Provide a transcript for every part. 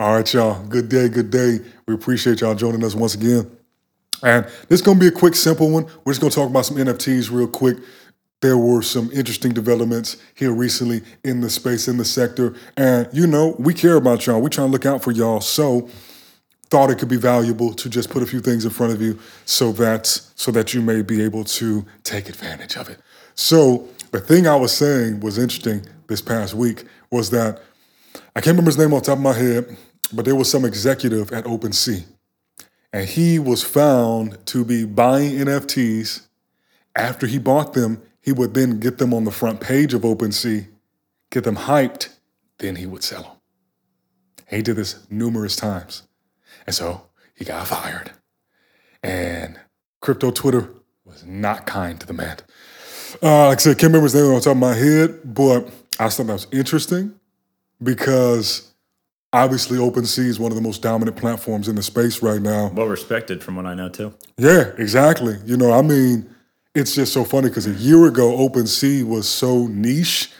All right, y'all. Good day, good day. We appreciate y'all joining us once again. And this is going to be a quick, simple one. We're just going to talk about some NFTs real quick. There were some interesting developments here recently in the space, in the sector. And, you know, we care about y'all. We're trying to look out for y'all. So, thought it could be valuable to just put a few things in front of you so that so that you may be able to take advantage of it. So the thing I was saying was interesting this past week was that I can't remember his name off the top of my head, but there was some executive at OpenSea, and he was found to be buying NFTs. After he bought them, he would then get them on the front page of OpenSea, get them hyped, then he would sell them. He did this numerous times. And so he got fired. And crypto Twitter was not kind to the man. Uh, like I said, can't remember his name on top of my head, but I thought that was interesting because obviously OpenSea is one of the most dominant platforms in the space right now. Well respected from what I know too. Yeah, exactly. You know, I mean, it's just so funny because a year ago, OpenSea was so niche.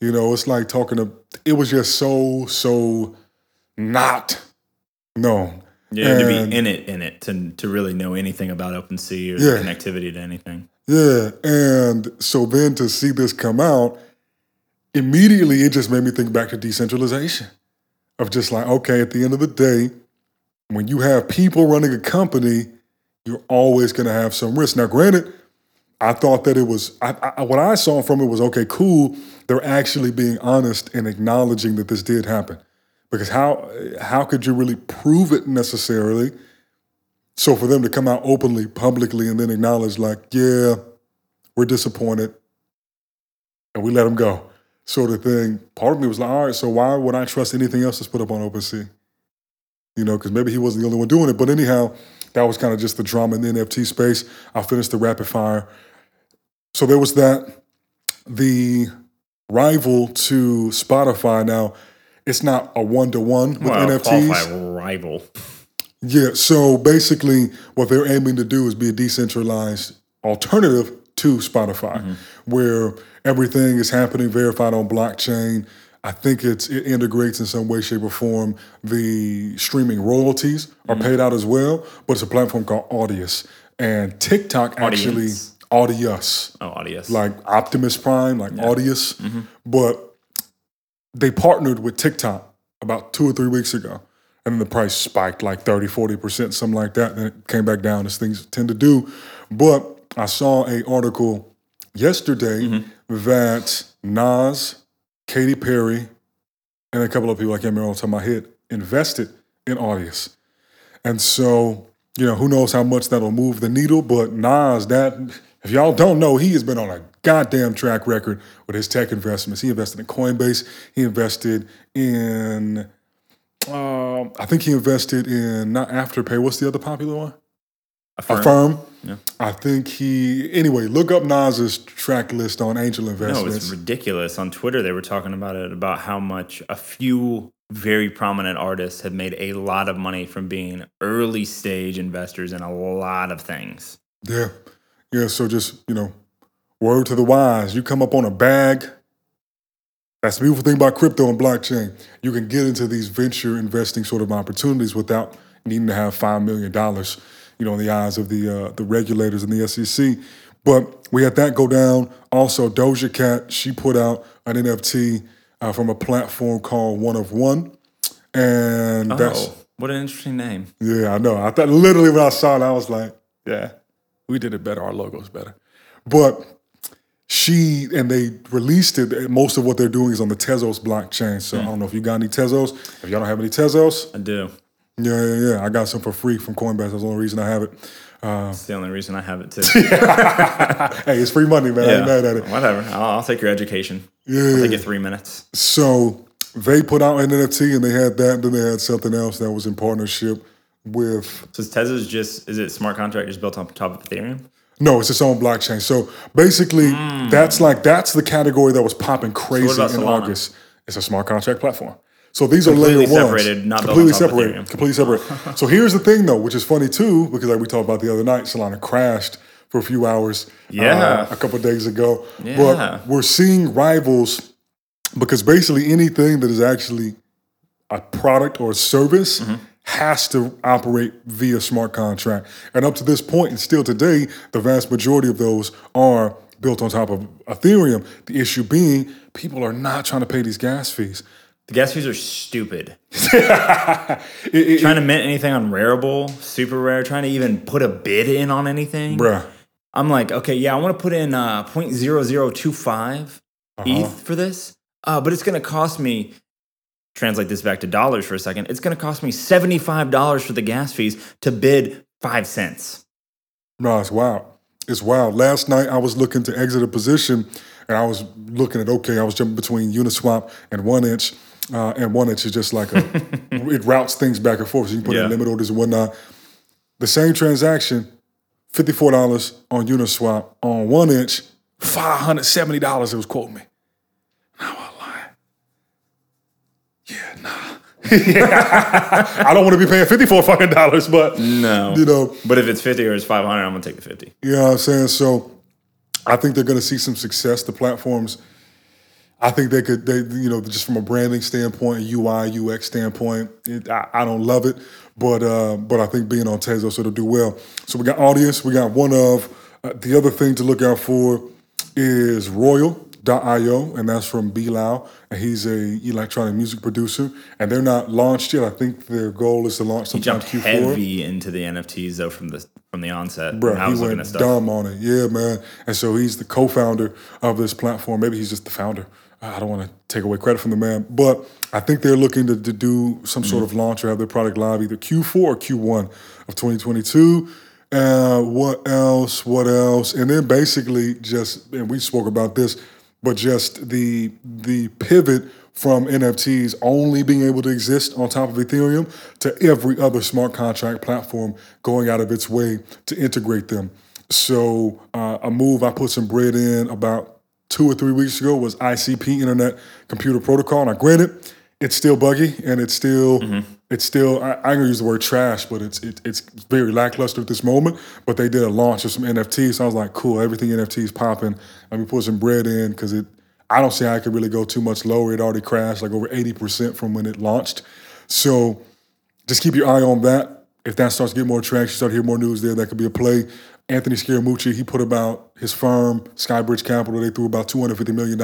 You know, it's like talking to, it was just so, so not known. Yeah, to be in it, in it, to to really know anything about OpenSea or Yeah. the connectivity to anything. Yeah, and so then to see this come out, immediately it just made me think back to decentralization. Of just like, okay, at the end of the day, when you have people running a company, you're always going to have some risk. Now, granted, I thought that it was I, I, what I saw from it was okay, cool. They're actually being honest and acknowledging that this did happen, because how how could you really prove it necessarily? So for them to come out openly, publicly, and then acknowledge, like, yeah, we're disappointed, and we let them go, sort of thing. Part of me was like, all right, so why would I trust anything else that's put up on OpenSea? You know, because maybe he wasn't the only one doing it. But anyhow, that was kind of just the drama in the NFT space. I'll finish the rapid fire. So there was that. The rival to Spotify now, it's not a one to one with Well, NFTs. rival. Yeah, so basically, what they're aiming to do is be a decentralized alternative to Spotify, mm-hmm. where everything is happening verified on blockchain. I think it's it integrates in some way, shape, or form. The streaming royalties are mm-hmm. paid out as well, but it's a platform called Audius, and TikTok actually Audience. Audius, Oh, Audius. like Optimus Prime, like Audius, mm-hmm. but they partnered with TikTok about two or three weeks ago. And then the price spiked like 30, 40%, something like that. Then it came back down as things tend to do. But I saw a article yesterday that Nas, Katy Perry, and a couple of people I can't remember off the top of my head invested in Audius. And so, you know, who knows how much that'll move the needle, but Nas, that if y'all don't know, he has been on a goddamn track record with his tech investments. He invested in Coinbase, he invested in um, I think he invested in not Afterpay. What's the other popular one? Affirm. Affirm. Yeah. I think he anyway, look up Nas's track list on angel Investors. No, it's ridiculous. On Twitter, they were talking about it about how much a few very prominent artists have made a lot of money from being early stage investors in a lot of things. Yeah. Yeah. So just, you know, word to the wise. You come up on a bag. That's the beautiful thing about crypto and blockchain. You can get into these venture investing sort of opportunities without needing to have five million dollars, you know, in the eyes of the uh, the regulators and the SEC. But we had that go down. Also, Doja Cat, she put out an NFT uh, from a platform called One of One. And that's oh, what an interesting name. yeah, I know. I thought literally when I saw it, I was like, yeah, we did it better. Our logo's better. But she and they released it. Most of what they're doing is on the Tezos blockchain. So I don't know if you got any Tezos. If y'all don't have any Tezos, I do. Yeah, yeah, yeah. I got some for free from Coinbase. That's the only reason I have it. Uh, that's the only reason I have it too. Hey, it's free money, man. I ain't mad at it. Whatever. I'll, I'll take your education. Yeah. I'll take it three minutes. So they put out an NFT and they had that. and Then they had something else that was in partnership with So Tezos just is it smart contract just built on top of Ethereum? No, it's its own blockchain. So basically, hmm. that's like that's the category that was popping crazy about in? August. It's a smart contract platform. So these are Completely layer ones, not completely on separated, completely separated. so here's the thing, though, which is funny too, because like we talked about the other night, Solana crashed for a few hours. Yeah. uh, a couple of days ago. Yeah. But we're seeing rivals because basically anything that is actually a product or a service has to operate via smart contract. And up to this point, and still today, the vast majority of those are built on top of Ethereum. The issue being, people are not trying to pay these gas fees. The gas fees are stupid. It- it- trying to mint anything on Rarible, super rare, trying to even put a bid in on anything. bruh. I'm like, okay, yeah, I want to put in uh, 0.0025 Uh-huh. ETH for this, uh, but it's going to cost me. Translate this back to dollars for a second. It's going to cost me seventy-five dollars for the gas fees to bid five cents. No, it's wild. It's wild. Last night I was looking to exit a position and I was looking at okay, I was jumping between Uniswap and one inch. Uh, and one inch is just like a it routes things back and forth. So you can put Yeah. in limit orders and whatnot. The same transaction, $54 on Uniswap on one inch, $570 it was quoting me. Now I lie. Yeah, nah. I don't want to be paying 54 fucking dollars, but No, you know, but if it's fifty or it's five hundred, I'm gonna take the fifty. you know I'm saying? So I think they're going to see some success. The platforms, I think they could, they you know, just from a branding standpoint, UI, UX standpoint, it, I, I don't love it, but uh, but I think being on Tezos, it'll do well. So we got Audius, we got one of. Uh, the other thing to look out for is Royal.io, and that's from 3LAU, and he's a electronic music producer, and they're not launched yet. I think their goal is to launch He jumped Q4. heavy into the NFTs though from the from the onset. Bro, he went dumb on it. Yeah, man. And so he's the co-founder of this platform. Maybe he's just the founder. I don't want to take away credit from the man, but I think they're looking to, to do some sort of launch or have their product live either Q4 or Q1 of 2022. Uh, what else? What else? And then basically just, and we spoke about this, but just the the pivot from NFTs only being able to exist on top of Ethereum to every other smart contract platform going out of its way to integrate them. So uh, a move I put some bread in about two or three weeks ago was ICP Internet Computer Protocol. Now, granted, it's still buggy and it's still mm-hmm. it's still I, I'm gonna use the word trash, but it's it, it's very lackluster at this moment. But they did a launch of some NFTs, so I was like, cool, everything NFT is popping. Let me put some bread in because it I don't see how it could really go too much lower. It already crashed like over 80% from when it launched. So just keep your eye on that. If that starts to get more traction, start to hear more news there, that could be a play. Anthony Scaramucci, he put about his firm, Skybridge Capital, they threw about $250 million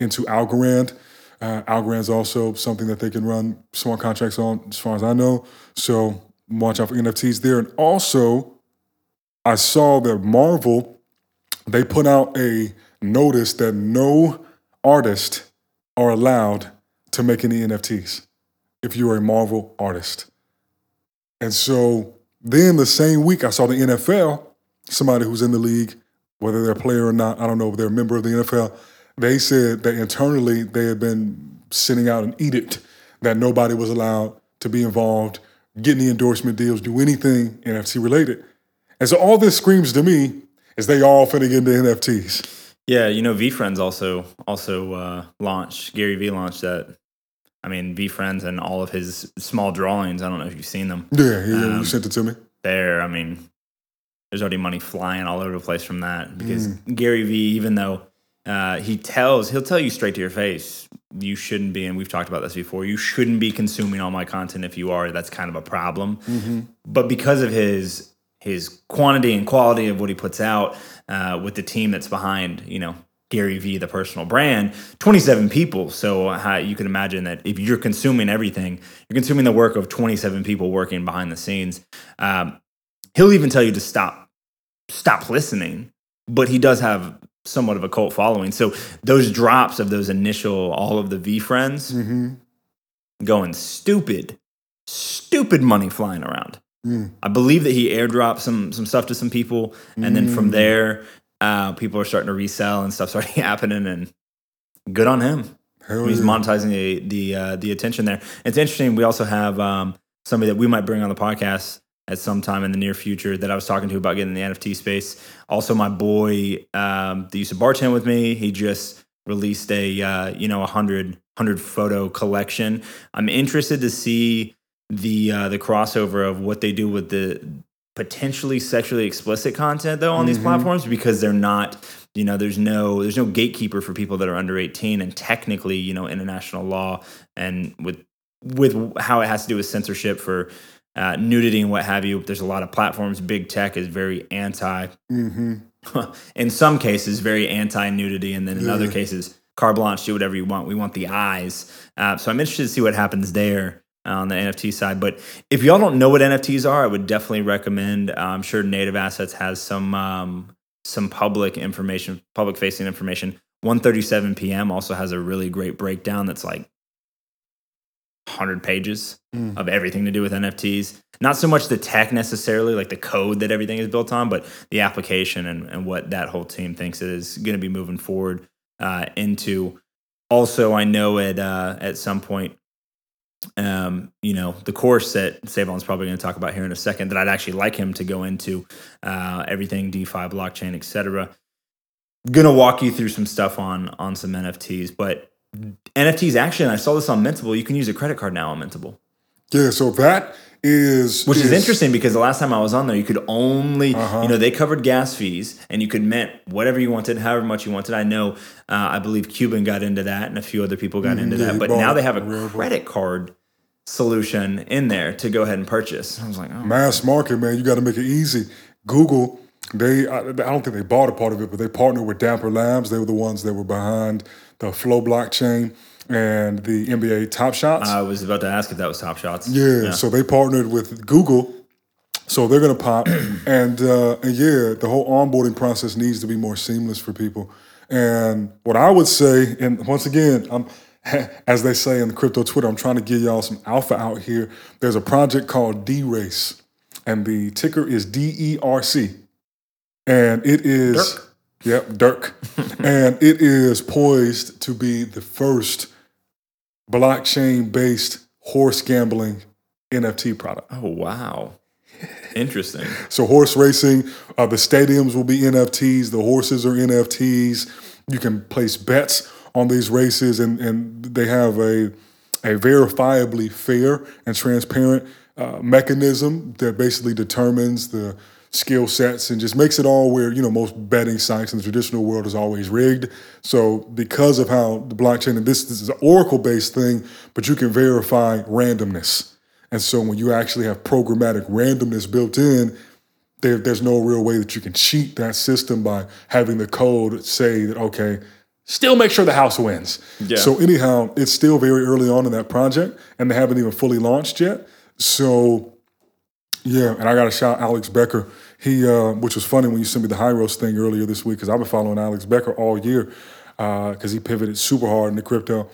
into Algorand. Uh, Algorand's also something that they can run smart contracts on, as far as I know. So watch out for NFTs there. And also, I saw that Marvel, they put out a notice that no artist are allowed to make any NFTs if you're a Marvel artist. And so then the same week, I saw the NFL, somebody who's in the league, whether they're a player or not, I don't know if they're a member of the NFL, they said that internally they had been sending out an edict that nobody was allowed to be involved, get any endorsement deals, do anything NFT related. And so all this screams to me is they all finna get into NFTs. Yeah, you know, VeeFriends also also uh, launched Gary V launched that. I mean, VeeFriends and all of his small drawings. I don't know if you've seen them. Yeah, yeah, you Um, sent it to me. There, I mean, there's already money flying all over the place from that because Gary V, even though uh, he tells, he'll tell you straight to your face, you shouldn't be, and we've talked about this before. You shouldn't be consuming all my content. If you are, that's kind of a problem. But because of his his quantity and quality of what he puts out uh, with the team that's behind, you know, Gary V, the personal brand, 27 people. So uh, you can imagine that if you're consuming everything, you're consuming the work of 27 people working behind the scenes. Um, he'll even tell you to stop, stop listening. But he does have somewhat of a cult following. So those drops of those initial, all of the VeeFriends Mm-hmm. going stupid, stupid money flying around. Mm. I believe that he airdropped some some stuff to some people, and then from Mm. there, uh, people are starting to resell and stuff starting happening. And good on him. Hell He's yeah. monetizing the the uh, the attention there. It's interesting. We also have um, somebody that we might bring on the podcast at some time in the near future that I was talking to about getting in the NFT space. Also, my boy um, that used to bartend with me. He just released a uh, you know a hundred hundred photo collection. I'm interested to see the uh, the crossover of what they do with the potentially sexually explicit content though on these Mhm. platforms because they're not you know there's no there's no gatekeeper for people that are under 18 and technically you know international law and with with how it has to do with censorship for uh, nudity and what have you. There's a lot of platforms. Big tech is very anti. Mm-hmm. in some cases, very anti nudity, and then in other cases, carte blanche, do whatever you want. We want the eyes. Uh, so I'm interested to see what happens there on the NFT side. But if y'all don't know what NFTs are, I would definitely recommend. uh, I'm sure Native Assets has some um, some public information, public facing information. 1:37 p.m. also has a really great breakdown that's like 100 pages Mm. of everything to do with NFTs. Not so much the tech necessarily, like the code that everything is built on, but the application and, and what that whole team thinks it is going to be moving forward uh, into. Also, I know at uh, at some point, um, you know, the course that Sae'Von's probably going to talk about here in a second that I'd actually like him to go into uh, everything DeFi, blockchain, etc. Going to walk you through some stuff on on some NFTs, but NFTs actually, and I saw this on Mintable. You can use a credit card now on Mintable Yeah, so that is which is, interesting because the last time I was on there, you could only, Uh-huh. you know, they covered gas fees and you could mint whatever you wanted, however much you wanted. I know, uh, I believe Cuban got into that and a few other people got into that, but now they have a credit card solution in there to go ahead and purchase. I was like, oh, mass market, man. You got to make it easy. Google, they I, I don't think they bought a part of it, but they partnered with Dapper Labs. They were the ones that were behind the Flow blockchain and the NBA Top Shots. I was about to ask if that was Top Shots. Yeah, so they partnered with Google. So they're gonna pop, and uh, and yeah, the whole onboarding process needs to be more seamless for people. And what I would say, and once again, I'm as they say in the crypto Twitter, I'm trying to give y'all some alpha out here. There's a project called DeRace, and the ticker is D E R C, and it is Dirk. Yep Dirk, and it is poised to be the first blockchain based horse gambling NFT product. Oh, wow. Interesting. So horse racing, uh, the stadiums will be NFTs. The horses are NFTs. You can place bets on these races, and and they have a a verifiably fair and transparent uh, mechanism that basically determines the skill sets and just makes it all where you know most betting sites in the traditional world is always rigged. So because of how the blockchain and this, this is an Oracle based thing, but you can verify randomness. And so when you actually have programmatic randomness built in, there, there's no real way that you can cheat that system by having the code say that, okay, still make sure the house wins. Yeah. So anyhow, it's still very early on in that project and they haven't even fully launched yet. So yeah, and I got to shout Alex Becker. He, uh, which was funny when you sent me the high roast thing earlier this week, because I've been following Alex Becker all year, because he pivoted super hard into crypto.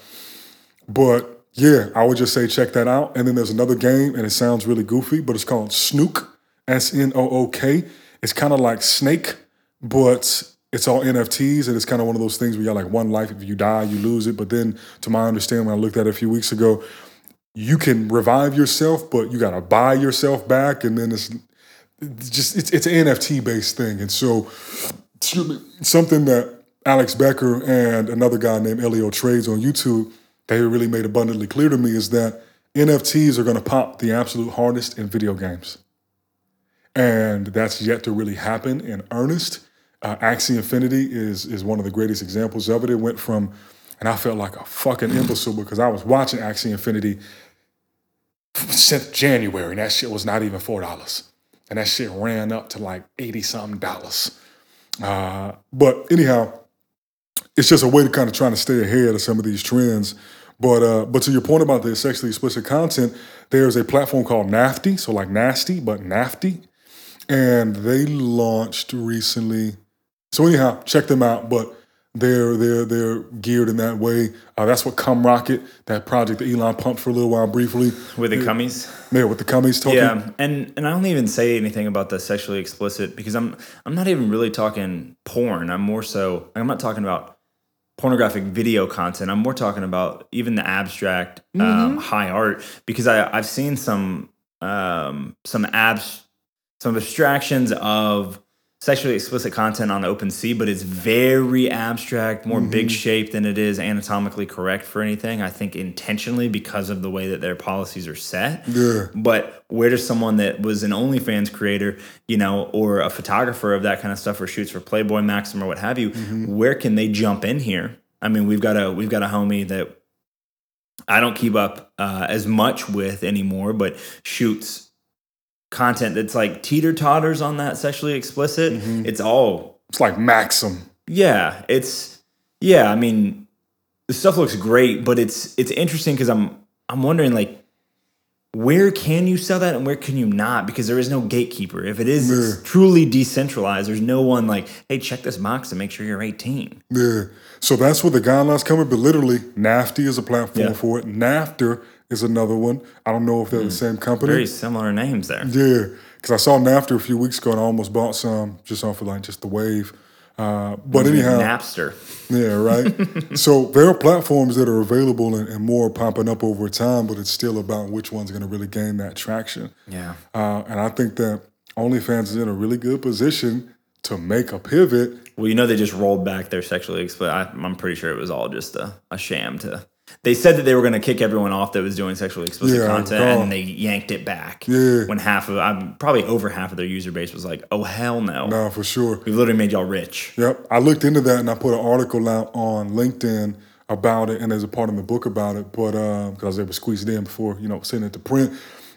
But yeah, I would just say check that out. And then there's another game, and it sounds really goofy, but it's called Snook, S N O O K. It's kind of like Snake, but it's all NFTs, and it's kind of one of those things where you got like one life. If you die, you lose it. But then, to my understanding, when I looked at it a few weeks ago, you can revive yourself, but you got to buy yourself back, and then it's, just it's it's an NFT based thing, and so something that Alex Becker and another guy named EllioTrades on YouTube they really made abundantly clear to me is that NFTs are going to pop the absolute hardest in video games, and that's yet to really happen in earnest. Uh, Axie Infinity is is one of the greatest examples of it. It went from, and I felt like a fucking imbecile because I was watching Axie Infinity since January, and that shit was not even four dollars, and that shit ran up to like eighty something dollars. Uh, but anyhow, it's just a way to kind of trying to stay ahead of some of these trends. But uh, but to your point about the sexually explicit content, there's a platform called Nafty, so like nasty, but Nafty, and they launched recently. So anyhow, check them out. But they're they're they're geared in that way. Uh, that's what Cum Rocket, that project that Elon pumped for a little while briefly. With the cummies. Yeah, with the cummies talking. Yeah, and and I don't even say anything about the sexually explicit because I'm I'm not even really talking porn. I'm more so I'm not talking about pornographic video content. I'm more talking about even the abstract um, high art because I I've seen some um, some abs some abstractions of sexually explicit content on OpenSea, but it's very abstract, more big shape than it is anatomically correct for anything. I think intentionally because of the way that their policies are set. Yeah. But where does someone that was an OnlyFans creator, you know, or a photographer of that kind of stuff, or shoots for Playboy, Maxim, or what have you, where can they jump in here? I mean, we've got a we've got a homie that I don't keep up uh, as much with anymore, but shoots content that's like teeter totters on that sexually explicit. Mm-hmm. It's all It's like Maxim. yeah, it's yeah. I mean, the stuff looks great, but it's it's interesting because I'm I'm wondering like where can you sell that and where can you not because there is no gatekeeper. If it is Yeah. truly decentralized, there's no one like, hey, check this box to make sure you're 18. Yeah. So that's where the guidelines coming, but literally, NAFTY is a platform Yeah. for it. NAFTA is another one. I don't know if they're the mm. same company. Very similar names there. Yeah, because I saw NAFTA a few weeks ago and I almost bought some just off of like just the wave. Uh, but anyhow, Napster. yeah, right. so there are platforms that are available and, and more popping up over time, but it's still about which one's going to really gain that traction. Yeah. Uh, and I think that OnlyFans is in a really good position to make a pivot. Well, you know they just rolled back their sexually explicit. I, I'm pretty sure it was all just a, a sham to. They said that they were going to kick everyone off that was doing sexually explicit Yeah, content, God. and they yanked it back. Yeah. When half of, I'm probably over half of their user base was like, "Oh hell no, no for sure. we literally made y'all rich." Yep. I looked into that and I put an article out on LinkedIn about it and there's a part in the book about it, but um, because they were squeezed in before, you know, sending it to print.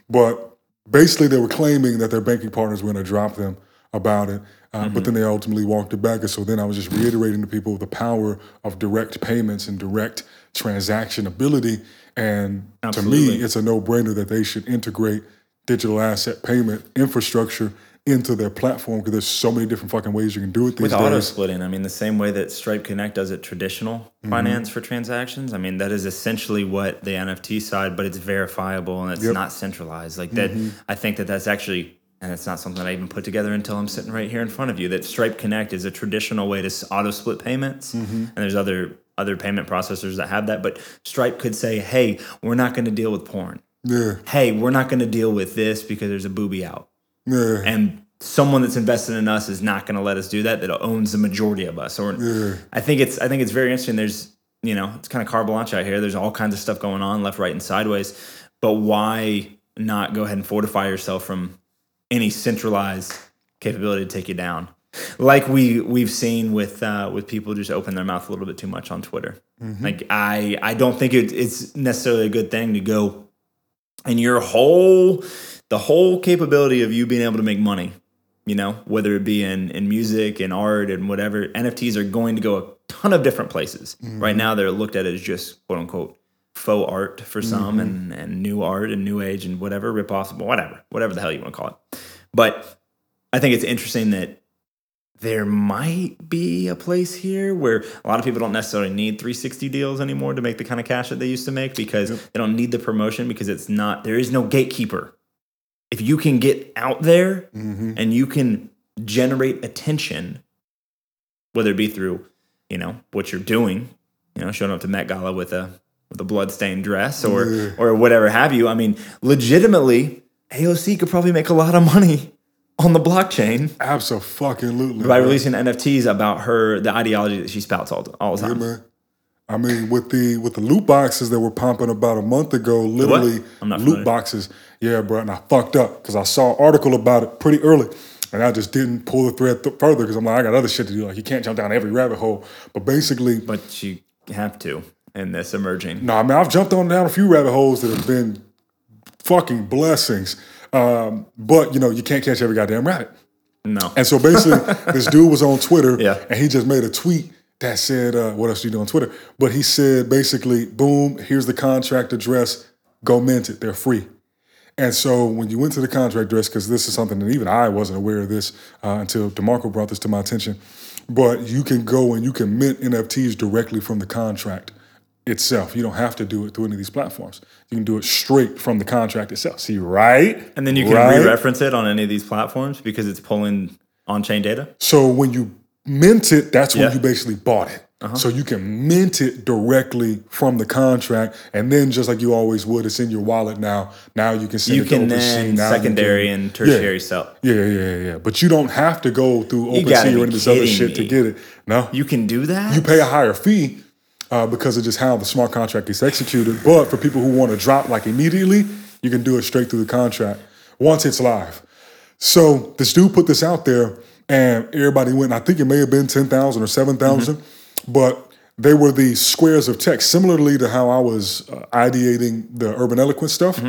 But basically they were claiming that their banking partners were going to drop them about it. Uh, But then they ultimately walked it back. And so then I was just reiterating to people the power of direct payments and direct transaction ability. And to me, it's a no brainer that they should integrate digital asset payment infrastructure into their platform because there's so many different fucking ways you can do it these With auto days. splitting, I mean, the same way that Stripe Connect does it traditional Mm-hmm. finance for transactions. I mean, that is essentially what the NFT side, but it's verifiable and it's Yep. not centralized. Like that, I think that that's actually, and it's not something I even put together until I'm sitting right here in front of you. That Stripe Connect is a traditional way to auto split payments, mm-hmm. and there's other other payment processors that have that. But Stripe could say, "Hey, we're not going to deal with porn. Yeah, Hey, we're not going to deal with this because there's a booby out." yeah, and someone that's invested in us is not going to let us do that that owns the majority of us or i think it's i think it's very interesting there's you know it's kind of carte blanche out here there's all kinds of stuff going on left right and sideways but why not go ahead and fortify yourself from any centralized capability to take you down. Like we we've seen with uh, with people just open their mouth a little bit too much on twitter. Like i i don't think it, it's necessarily a good thing to go and your whole the whole capability of you being able to make money you know whether it be in in music and art and whatever nfts are going to go a ton of different places. Right now they're looked at as just quote unquote faux art for some mm-hmm. and and new art and new age and whatever rip offs whatever whatever the hell you want to call it. But i think it's interesting that there might be a place here where a lot of people don't necessarily need 360 deals anymore to make the kind of cash that they used to make because they don't need the promotion because it's not there is no gatekeeper. If you can get out there mm-hmm. and you can generate attention whether it be through you know what you're doing you know showing up to met gala with a with a bloodstained dress or Yeah. or whatever have you i mean legitimately aoc could probably make a lot of money on the blockchain absolutely. by man. releasing NFTs about her, the ideology that she spouts all, all the Yeah, time. man. I mean, with the with the loot boxes that were pumping about a month ago, literally loot boxes. Yeah, bro, and I fucked up because I saw an article about it pretty early, and I just didn't pull the thread th- further because I'm like, I got other shit to do. Like, you can't jump down every rabbit hole. But basically, But you have to in this emerging. No, I mean I've jumped on down a few rabbit holes that have been fucking blessings. Um, but you know, you can't catch every goddamn rabbit. No. And so basically, this dude was on Twitter, Yeah. and he just made a tweet that said, uh, "What else do you do on Twitter?" But he said basically, "Boom, here's the contract address. Go mint it. They're free." And so when you went to the contract address, because this is something that even I wasn't aware of this uh, until Demarco brought this to my attention, but you can go and you can mint NFTs directly from the contract itself. You don't have to do it through any of these platforms. You can do it straight from the contract itself. See, right? And then you can Right? re-reference it on any of these platforms because it's pulling on-chain data. So when you mint it, that's when Yeah. Uh-huh. you basically bought it. So you can mint it directly from the contract, and then just like you always would, it's in your wallet now. Now you can send You it can to OpenSea. Now secondary can- and tertiary sell. Yeah, yeah, yeah, yeah. But you don't have to go through OpenSea or any of this other shit to get it. No, You can do that. you pay a higher fee uh, because of just how the smart contract gets executed. But for people who want to drop like immediately, you can do it straight through the contract once it's live. So this dude put this out there, and everybody went. I think it may have been ten thousand or seven Mm-hmm. but they were these squares of text, similarly to how I was uh, ideating the urban eloquence stuff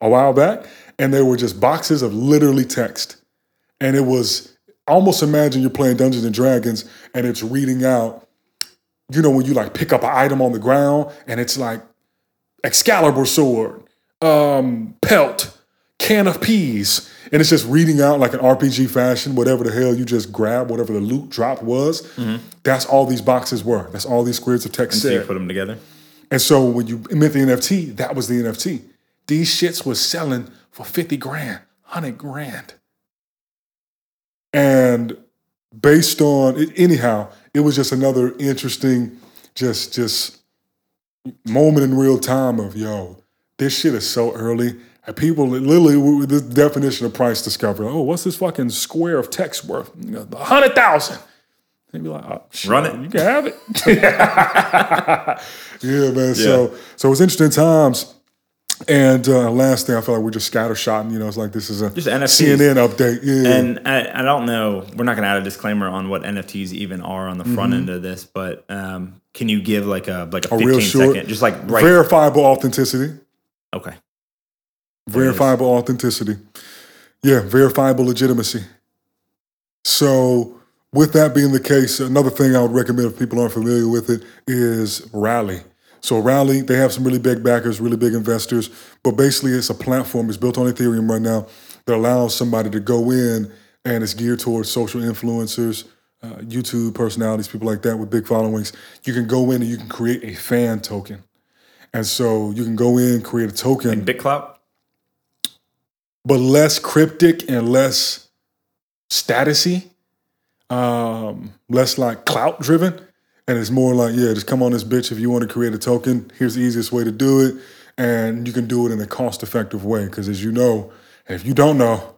a while back. And they were just boxes of literally text. And it was almost imagine you're playing Dungeons and Dragons and it's reading out, you know, when you like pick up an item on the ground and it's like Excalibur sword, um, pelt, can of peas. And it's just reading out like an RPG fashion, whatever the hell you just grab, whatever the loot drop was. That's all these boxes were. That's all these squares of text And So you put them together. And so when you mint the NFT, that was the NFT. These shits was selling for 50 grand, 100 grand. And based on anyhow, it was just another interesting, just just moment in real time of yo, this shit is so early. And people literally with this definition of price discovery. Oh, what's this fucking square of text worth? A hundred thousand. They'd be like, oh, shit, Run it. You can have it. yeah, man. So so it was interesting times. And uh, last thing, I feel like we're just scattershotting. You know, it's like this is a Just NFTs. CNN update. Yeah, And I, I don't know. We're not going to add a disclaimer on what NFTs even are on the front end of this, but um, can you give like a like a, Mm-hmm. real 15 short- second, just like right? verifiable authenticity. okay. Verifiable authenticity. Yeah, verifiable legitimacy. So, with that being the case, another thing I would recommend if people aren't familiar with it is Rally. So, Rally, they have some really big backers, really big investors, but basically, it's a platform. It's built on Ethereum right now that allows somebody to go in and it's geared towards social influencers, uh, YouTube personalities, people like that with big followings. You can go in and you can create a fan token. And so you can go in, create a token BitClout. but less cryptic and less statusy, um, less like clout driven. And it's more like, yeah, just come on this bitch if you want to create a token. Here's the easiest way to do it. And you can do it in a cost effective way. Because as you know, if you don't know,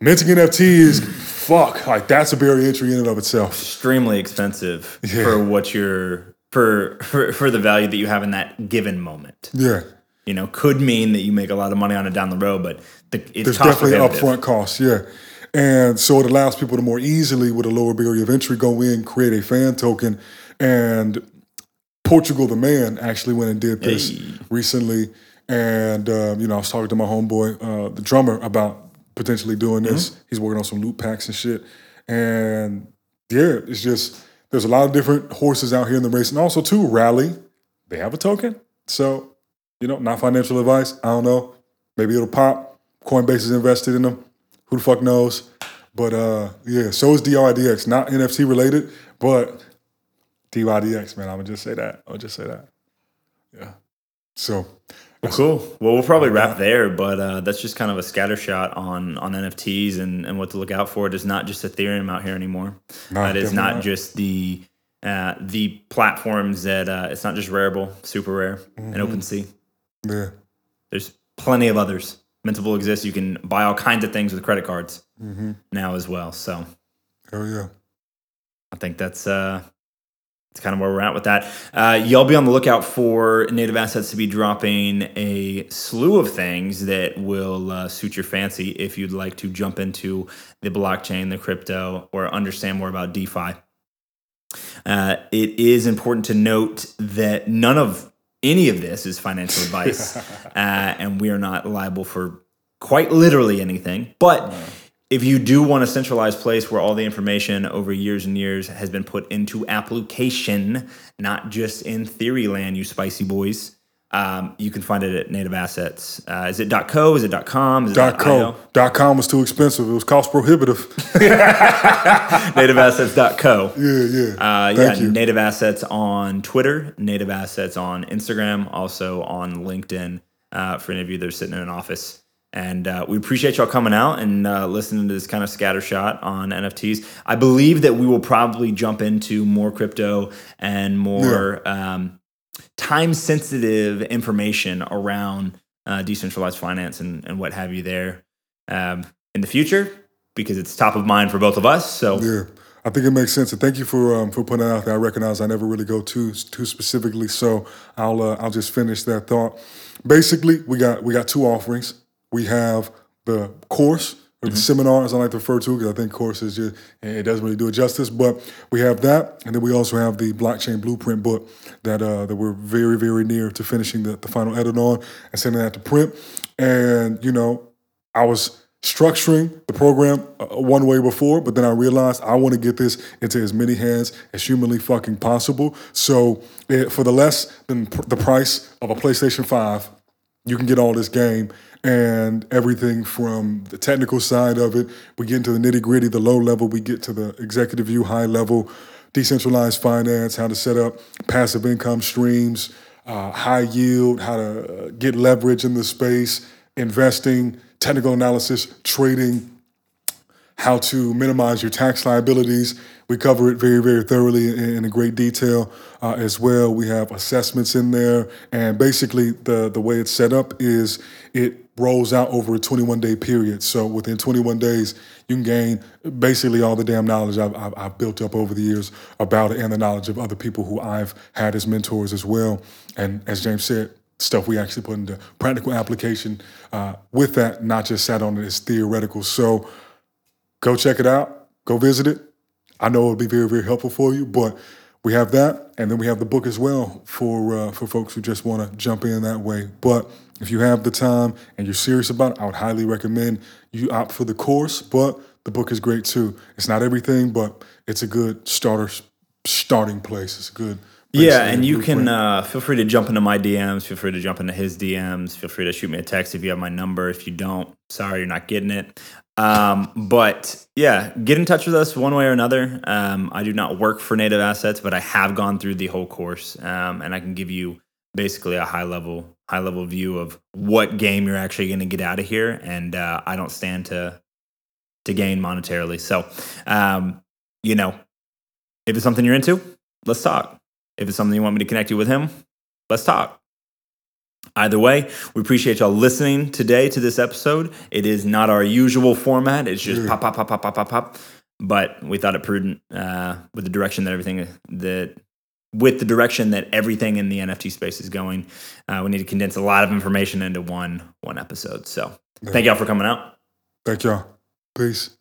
minting NFTs, fuck, like that's a barrier entry in and of itself. Extremely expensive Yeah. for what you're for, for for the value that you have in that given moment. Yeah. You know, could mean that you make a lot of money on it down the road, but the, it's There's definitely upfront costs, yeah. And so it allows people to more easily, with a lower barrier of entry, go in, create a fan token. And Portugal the Man actually went and did this Hey. recently. And, um, you know, I was talking to my homeboy, uh, the drummer, about potentially doing this. Mm-hmm. He's working on some loot packs and shit. And yeah, it's just, there's a lot of different horses out here in the race. And also, too, Rally, they have a token. So, you know, not financial advice. I don't know. Maybe it'll pop. Coinbase is invested in them. Who the fuck knows? But uh, yeah, so is DYDX. Not NFT related, but DYDX, man. I'm gonna just say that. I'll just say that. Yeah. So Well, cool. Well, we'll probably wrap there, but uh, that's just kind of a scatter shot on on NFTs and, and what to look out for. It is not just Ethereum out here anymore. No, that is not not. just the uh, the platforms that uh, it's not just Rarible, Super Rare, Mm-hmm. and OpenSea. yeah, There's plenty of others. Mintable exists. You can buy all kinds of things with credit cards Mm-hmm. now as well. So hell yeah. I think that's uh, that's kind of where we're at with that. Uh, y'all be on the lookout for native assets to be dropping a slew of things that will uh, suit your fancy if you'd like to jump into the blockchain, the crypto, or understand more about DeFi. Uh, it is important to note that none of any of this is financial advice, uh, and we are not liable for quite literally anything. But if you do want a centralized place where all the information over years and years has been put into application, not just in theory land, you spicy boys, um, you can find it at Native Assets. Uh, is it .co? Is it .com? Is Dot co. Dot com was too expensive. It was cost prohibitive. nativeassets.co. Yeah, yeah. Uh, yeah, you. Native Assets on Twitter, Native Assets on Instagram, also on LinkedIn uh, for any of you that are sitting in an office. And uh, we appreciate y'all coming out and uh, listening to this kind of scattershot on NFTs. I believe that we will probably jump into more crypto and more um, time sensitive information around uh, decentralized finance and, and what have you there um, in the future because it's top of mind for both of us. So Yeah, I think it makes sense, and thank you for um, for putting that out there. I recognize I never really go too too specifically, so I'll uh, I'll just finish that thought. Basically, we got we got two offerings. We have the course, or the seminar, as I like to refer to, because I think course is just it doesn't really do it justice. But we have that, and then we also have the blockchain blueprint book that uh, that we're very very near to finishing the, the final edit on and sending that to print. And you know, I was structuring the program uh, one way before, but then I realized I want to get this into as many hands as humanly fucking possible. So it, for the less than pr- the price of a PlayStation 5, you can get all this game and everything from the technical side of it. We get into the nitty gritty, the low level, we get to the executive view, high level, decentralized finance, how to set up passive income streams, uh, high yield, how to uh, get leverage in the space, investing, technical analysis, trading, how to minimize your tax liabilities. We cover it very, very thoroughly in, in great detail uh, as well. We have assessments in there, and basically the the way it's set up is it rolls out over a 21 day period. So within 21 days, you can gain basically all the damn knowledge I've, I've, I've built up over the years about it, and the knowledge of other people who I've had as mentors as well. And as James said, stuff we actually put into practical application uh, with that, not just sat on it as theoretical. So go check it out, go visit it. I know it'll be very, very helpful for you, but we have that, and then we have the book as well for uh, for folks who just want to jump in that way. But if you have the time and you're serious about it, I would highly recommend you opt for the course. But the book is great too. It's not everything, but it's a good starter starting place. It's a good yeah, and you can uh, feel free to jump into my DMs. Feel free to jump into his DMs. Feel free to shoot me a text if you have my number. If you don't, sorry, you're not getting it. Um, but yeah, get in touch with us one way or another. Um, I do not work for Native Assets, but I have gone through the whole course, um, and I can give you basically a high level high level view of what game you're actually going to get out of here. And uh, I don't stand to to gain monetarily. So, um, you know, if it's something you're into, let's talk. If it's something you want me to connect you with him, let's talk. Either way, we appreciate y'all listening today to this episode. It is not our usual format. It's just pop, pop, pop, pop, pop, pop, pop. But we thought it prudent uh, with the direction that everything that with the direction that everything in the NFT space is going. Uh, we need to condense a lot of information into one one episode. So thank y'all for coming out. Thank y'all. Peace.